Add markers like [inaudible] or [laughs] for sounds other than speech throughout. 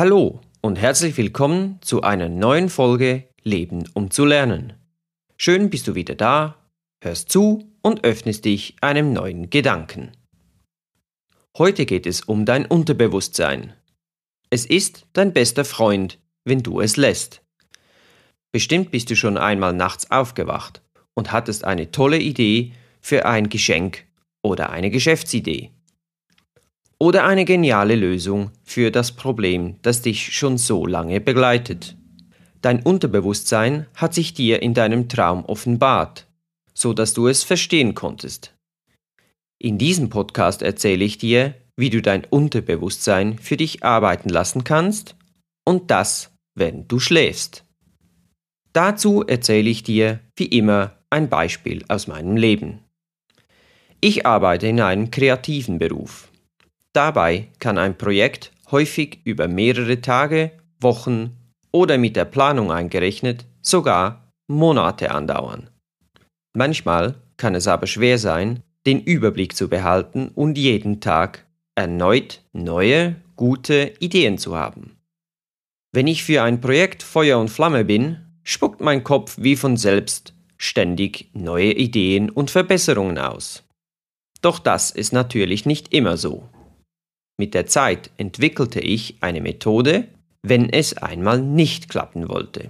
Hallo und herzlich willkommen zu einer neuen Folge Leben um zu lernen. Schön bist du wieder da, hörst zu und öffnest dich einem neuen Gedanken. Heute geht es um dein Unterbewusstsein. Es ist dein bester Freund, wenn du es lässt. Bestimmt bist du schon einmal nachts aufgewacht und hattest eine tolle Idee für ein Geschenk oder eine Geschäftsidee. Oder eine geniale Lösung für das Problem, das dich schon so lange begleitet. Dein Unterbewusstsein hat sich dir in deinem Traum offenbart, so dass du es verstehen konntest. In diesem Podcast erzähle ich dir, wie du dein Unterbewusstsein für dich arbeiten lassen kannst und das, wenn du schläfst. Dazu erzähle ich dir, wie immer, ein Beispiel aus meinem Leben. Ich arbeite in einem kreativen Beruf. Dabei kann ein Projekt häufig über mehrere Tage, Wochen oder mit der Planung eingerechnet sogar Monate andauern. Manchmal kann es aber schwer sein, den Überblick zu behalten und jeden Tag erneut neue, gute Ideen zu haben. Wenn ich für ein Projekt Feuer und Flamme bin, spuckt mein Kopf wie von selbst ständig neue Ideen und Verbesserungen aus. Doch das ist natürlich nicht immer so. Mit der Zeit entwickelte ich eine Methode, wenn es einmal nicht klappen wollte.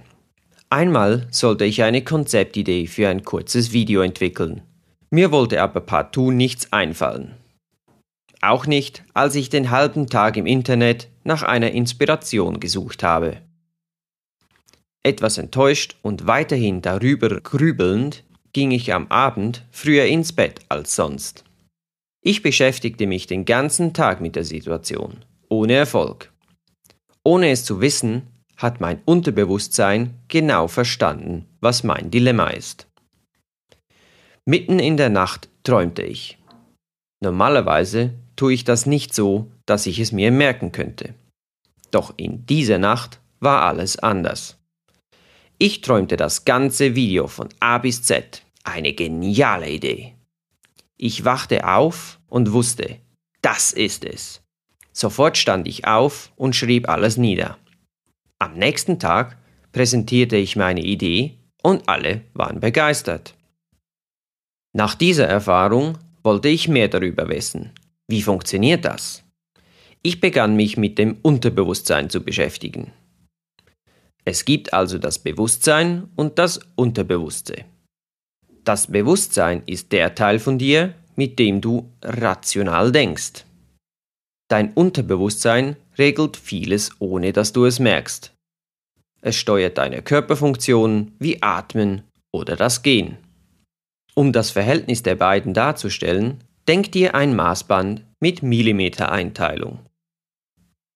Einmal sollte ich eine Konzeptidee für ein kurzes Video entwickeln. Mir wollte aber partout nichts einfallen. Auch nicht, als ich den halben Tag im Internet nach einer Inspiration gesucht habe. Etwas enttäuscht und weiterhin darüber grübelnd ging ich am Abend früher ins Bett als sonst. Ich beschäftigte mich den ganzen Tag mit der Situation, ohne Erfolg. Ohne es zu wissen, hat mein Unterbewusstsein genau verstanden, was mein Dilemma ist. Mitten in der Nacht träumte ich. Normalerweise tue ich das nicht so, dass ich es mir merken könnte. Doch in dieser Nacht war alles anders. Ich träumte das ganze Video von A bis Z. Eine geniale Idee. Ich wachte auf und wusste, das ist es. Sofort stand ich auf und schrieb alles nieder. Am nächsten Tag präsentierte ich meine Idee und alle waren begeistert. Nach dieser Erfahrung wollte ich mehr darüber wissen. Wie funktioniert das? Ich begann mich mit dem Unterbewusstsein zu beschäftigen. Es gibt also das Bewusstsein und das Unterbewusste. Das Bewusstsein ist der Teil von dir, mit dem du rational denkst. Dein Unterbewusstsein regelt vieles, ohne dass du es merkst. Es steuert deine Körperfunktionen wie Atmen oder das Gehen. Um das Verhältnis der beiden darzustellen, denk dir ein Maßband mit Millimetereinteilung.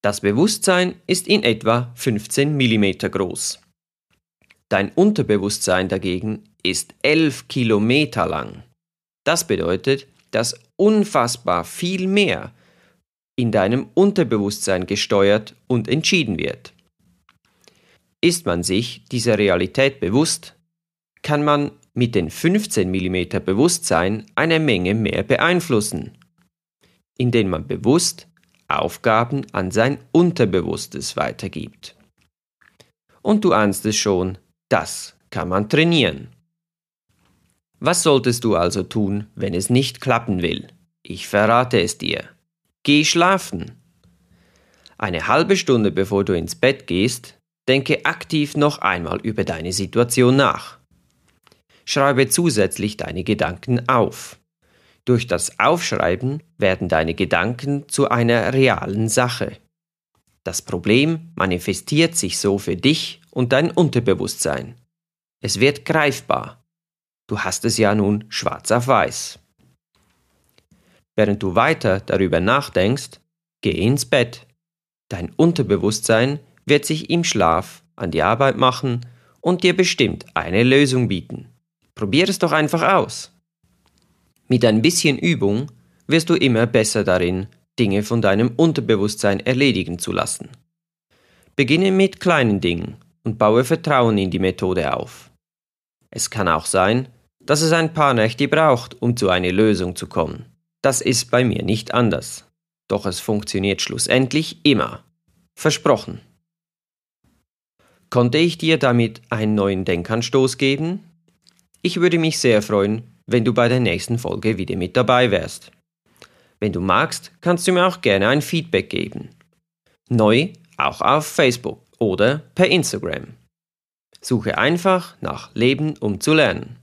Das Bewusstsein ist in etwa 15 mm groß. Dein Unterbewusstsein dagegen ist 11 Kilometer lang. Das bedeutet, dass unfassbar viel mehr in deinem Unterbewusstsein gesteuert und entschieden wird. Ist man sich dieser Realität bewusst, kann man mit den 15 mm Bewusstsein eine Menge mehr beeinflussen, indem man bewusst Aufgaben an sein Unterbewusstes weitergibt. Und du ahnst es schon, das kann man trainieren. Was solltest du also tun, wenn es nicht klappen will? Ich verrate es dir. Geh schlafen. Eine halbe Stunde bevor du ins Bett gehst, denke aktiv noch einmal über deine Situation nach. Schreibe zusätzlich deine Gedanken auf. Durch das Aufschreiben werden deine Gedanken zu einer realen Sache. Das Problem manifestiert sich so für dich und dein Unterbewusstsein. Es wird greifbar. Du hast es ja nun schwarz auf weiß. Während du weiter darüber nachdenkst, geh ins Bett. Dein Unterbewusstsein wird sich im Schlaf an die Arbeit machen und dir bestimmt eine Lösung bieten. Probier es doch einfach aus. Mit ein bisschen Übung wirst du immer besser darin, Dinge von deinem Unterbewusstsein erledigen zu lassen. Beginne mit kleinen Dingen und baue Vertrauen in die Methode auf. Es kann auch sein, dass es ein paar Nächte braucht, um zu einer Lösung zu kommen. Das ist bei mir nicht anders. Doch es funktioniert schlussendlich immer. Versprochen. Konnte ich dir damit einen neuen Denkanstoß geben? Ich würde mich sehr freuen, wenn du bei der nächsten Folge wieder mit dabei wärst. Wenn du magst, kannst du mir auch gerne ein Feedback geben. Neu auch auf Facebook oder per Instagram. Suche einfach nach Leben um zu lernen.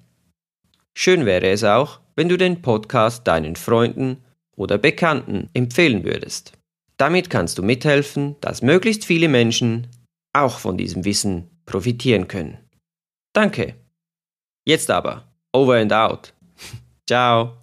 Schön wäre es auch, wenn du den Podcast deinen Freunden oder Bekannten empfehlen würdest. Damit kannst du mithelfen, dass möglichst viele Menschen auch von diesem Wissen profitieren können. Danke. Jetzt aber, over and out. [laughs] Ciao.